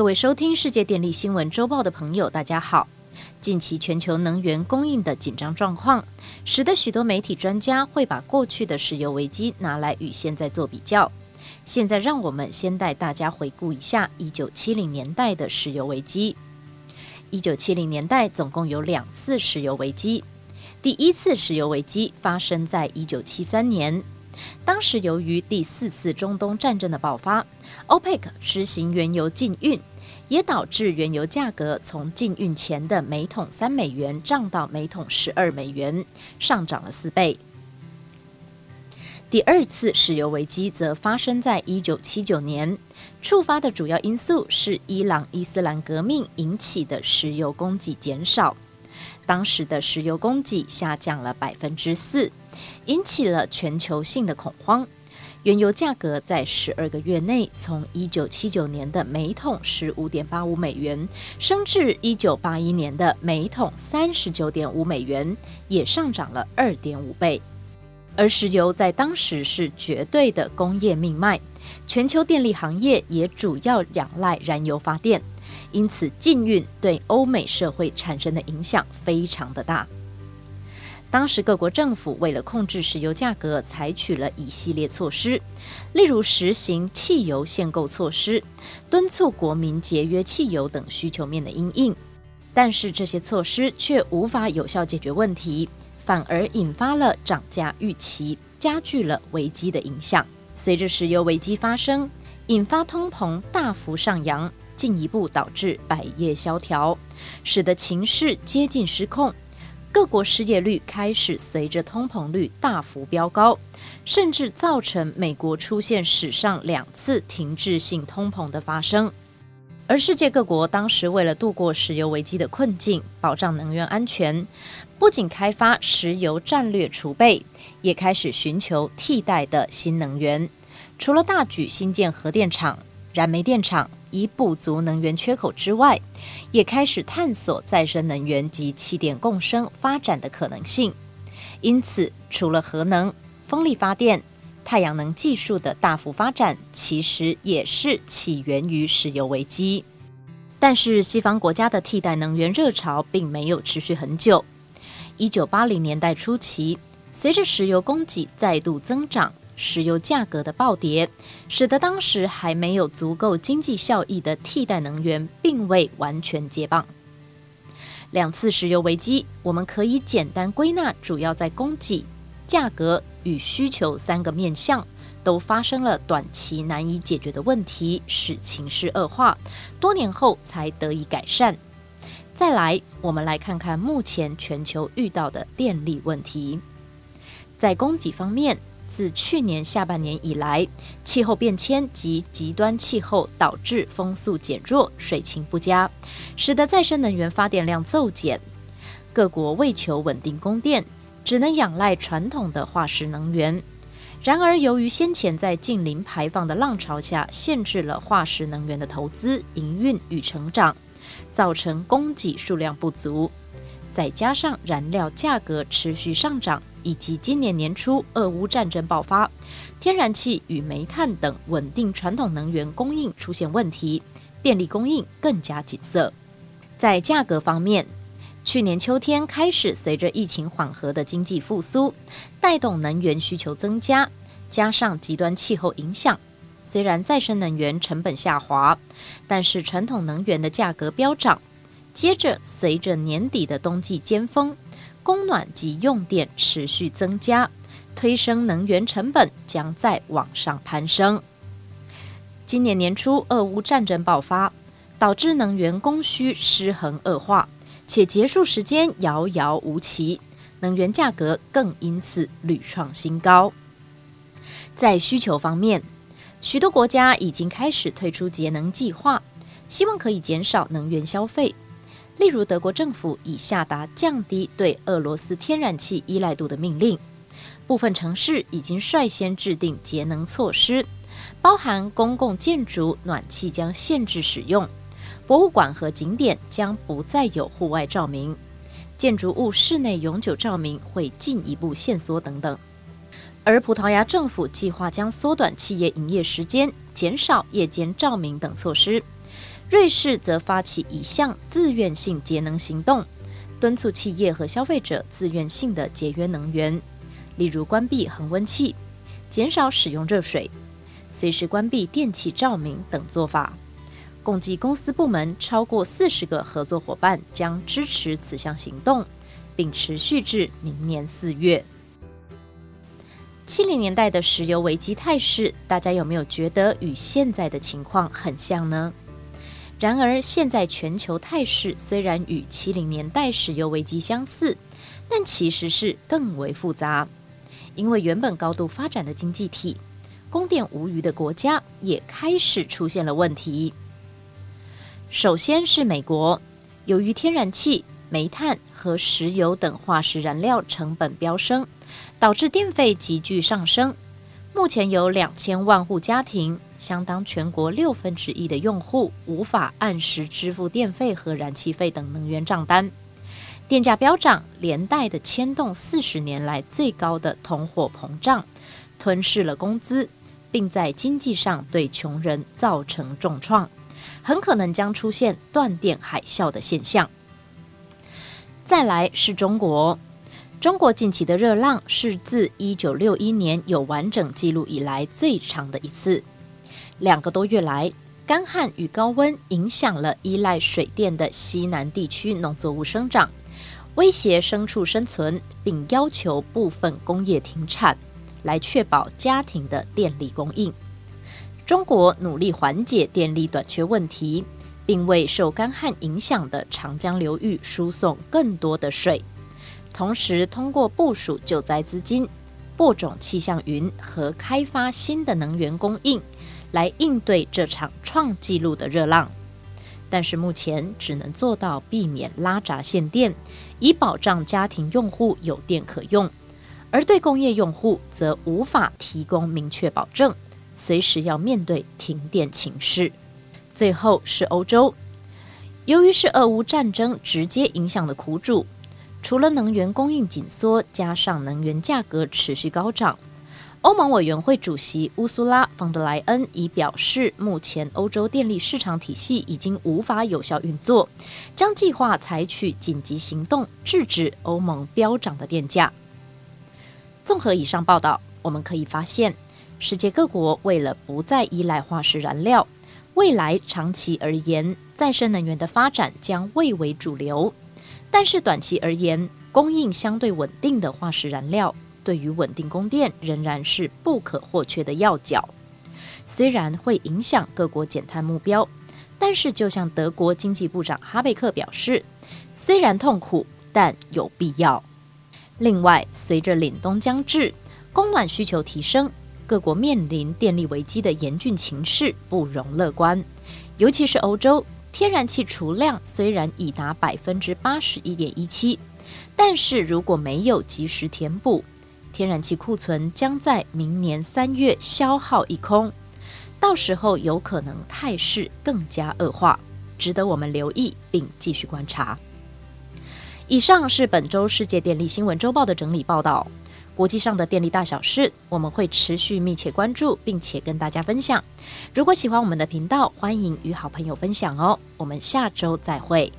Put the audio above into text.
各位收听世界电力新闻周报的朋友，大家好。近期全球能源供应的紧张状况，使得许多媒体专家会把过去的石油危机拿来与现在做比较。现在让我们先带大家回顾一下一九七零年代的石油危机。一九七零年代总共有两次石油危机，第一次石油危机发生在一九七三年。当时由于第四次中东战争的爆发，OPEC 实行原油禁运，也导致原油价格从禁运前的每桶三美元涨到每桶十二美元，上涨了四倍。第二次石油危机则发生在一九七九年，触发的主要因素是伊朗伊斯兰革命引起的石油供给减少，当时的石油供给下降了百分之四。引起了全球性的恐慌，原油价格在十二个月内从一九七九年的每桶十五点八五美元升至一九八一年的每桶三十九点五美元，也上涨了二点五倍。而石油在当时是绝对的工业命脉，全球电力行业也主要仰赖燃油发电，因此禁运对欧美社会产生的影响非常的大。当时各国政府为了控制石油价格，采取了一系列措施，例如实行汽油限购措施，敦促国民节约汽油等需求面的因应。但是这些措施却无法有效解决问题，反而引发了涨价预期，加剧了危机的影响。随着石油危机发生，引发通膨大幅上扬，进一步导致百业萧条，使得情势接近失控。各国失业率开始随着通膨率大幅飙高，甚至造成美国出现史上两次停滞性通膨的发生。而世界各国当时为了度过石油危机的困境，保障能源安全，不仅开发石油战略储备，也开始寻求替代的新能源。除了大举新建核电厂、燃煤电厂。以补足能源缺口之外，也开始探索再生能源及气电共生发展的可能性。因此，除了核能、风力发电、太阳能技术的大幅发展，其实也是起源于石油危机。但是，西方国家的替代能源热潮并没有持续很久。一九八零年代初期，随着石油供给再度增长。石油价格的暴跌，使得当时还没有足够经济效益的替代能源并未完全接棒。两次石油危机，我们可以简单归纳，主要在供给、价格与需求三个面向都发生了短期难以解决的问题，使情势恶化，多年后才得以改善。再来，我们来看看目前全球遇到的电力问题，在供给方面。自去年下半年以来，气候变迁及极端气候导致风速减弱、水情不佳，使得再生能源发电量骤减。各国为求稳定供电，只能仰赖传统的化石能源。然而，由于先前在近零排放的浪潮下，限制了化石能源的投资、营运与成长，造成供给数量不足。再加上燃料价格持续上涨。以及今年年初俄乌战争爆发，天然气与煤炭等稳定传统能源供应出现问题，电力供应更加紧塞。在价格方面，去年秋天开始，随着疫情缓和的经济复苏，带动能源需求增加，加上极端气候影响，虽然再生能源成本下滑，但是传统能源的价格飙涨。接着，随着年底的冬季尖峰。供暖及用电持续增加，推升能源成本将再往上攀升。今年年初，俄乌战争爆发，导致能源供需失衡恶化，且结束时间遥遥无期，能源价格更因此屡创新高。在需求方面，许多国家已经开始推出节能计划，希望可以减少能源消费。例如，德国政府已下达降低对俄罗斯天然气依赖度的命令，部分城市已经率先制定节能措施，包含公共建筑暖气将限制使用，博物馆和景点将不再有户外照明，建筑物室内永久照明会进一步限缩等等。而葡萄牙政府计划将缩短企业营业时间、减少夜间照明等措施。瑞士则发起一项自愿性节能行动，敦促企业和消费者自愿性的节约能源，例如关闭恒温器、减少使用热水、随时关闭电器照明等做法。共计公司部门超过四十个合作伙伴将支持此项行动，并持续至明年四月。七零年代的石油危机态势，大家有没有觉得与现在的情况很像呢？然而，现在全球态势虽然与七零年代石油危机相似，但其实是更为复杂。因为原本高度发展的经济体、供电无余的国家也开始出现了问题。首先是美国，由于天然气、煤炭和石油等化石燃料成本飙升，导致电费急剧上升。目前有两千万户家庭。相当全国六分之一的用户无法按时支付电费和燃气费等能源账单，电价飙涨，连带的牵动四十年来最高的通货膨胀，吞噬了工资，并在经济上对穷人造成重创，很可能将出现断电海啸的现象。再来是中国，中国近期的热浪是自一九六一年有完整记录以来最长的一次。两个多月来，干旱与高温影响了依赖水电的西南地区农作物生长，威胁牲畜生存，并要求部分工业停产，来确保家庭的电力供应。中国努力缓解电力短缺问题，并为受干旱影响的长江流域输送更多的水，同时通过部署救灾资金、播种气象云和开发新的能源供应。来应对这场创纪录的热浪，但是目前只能做到避免拉闸限电，以保障家庭用户有电可用，而对工业用户则无法提供明确保证，随时要面对停电情势。最后是欧洲，由于是俄乌战争直接影响的苦主，除了能源供应紧缩，加上能源价格持续高涨。欧盟委员会主席乌苏拉·冯德莱恩已表示，目前欧洲电力市场体系已经无法有效运作，将计划采取紧急行动，制止欧盟飙涨的电价。综合以上报道，我们可以发现，世界各国为了不再依赖化石燃料，未来长期而言，再生能源的发展将蔚为主流。但是短期而言，供应相对稳定的化石燃料。对于稳定供电仍然是不可或缺的要角，虽然会影响各国减碳目标，但是就像德国经济部长哈贝克表示，虽然痛苦，但有必要。另外，随着凛冬将至，供暖需求提升，各国面临电力危机的严峻情势不容乐观。尤其是欧洲，天然气储量虽然已达百分之八十一点一七，但是如果没有及时填补，天然气库存将在明年三月消耗一空，到时候有可能态势更加恶化，值得我们留意并继续观察。以上是本周世界电力新闻周报的整理报道，国际上的电力大小事，我们会持续密切关注，并且跟大家分享。如果喜欢我们的频道，欢迎与好朋友分享哦。我们下周再会。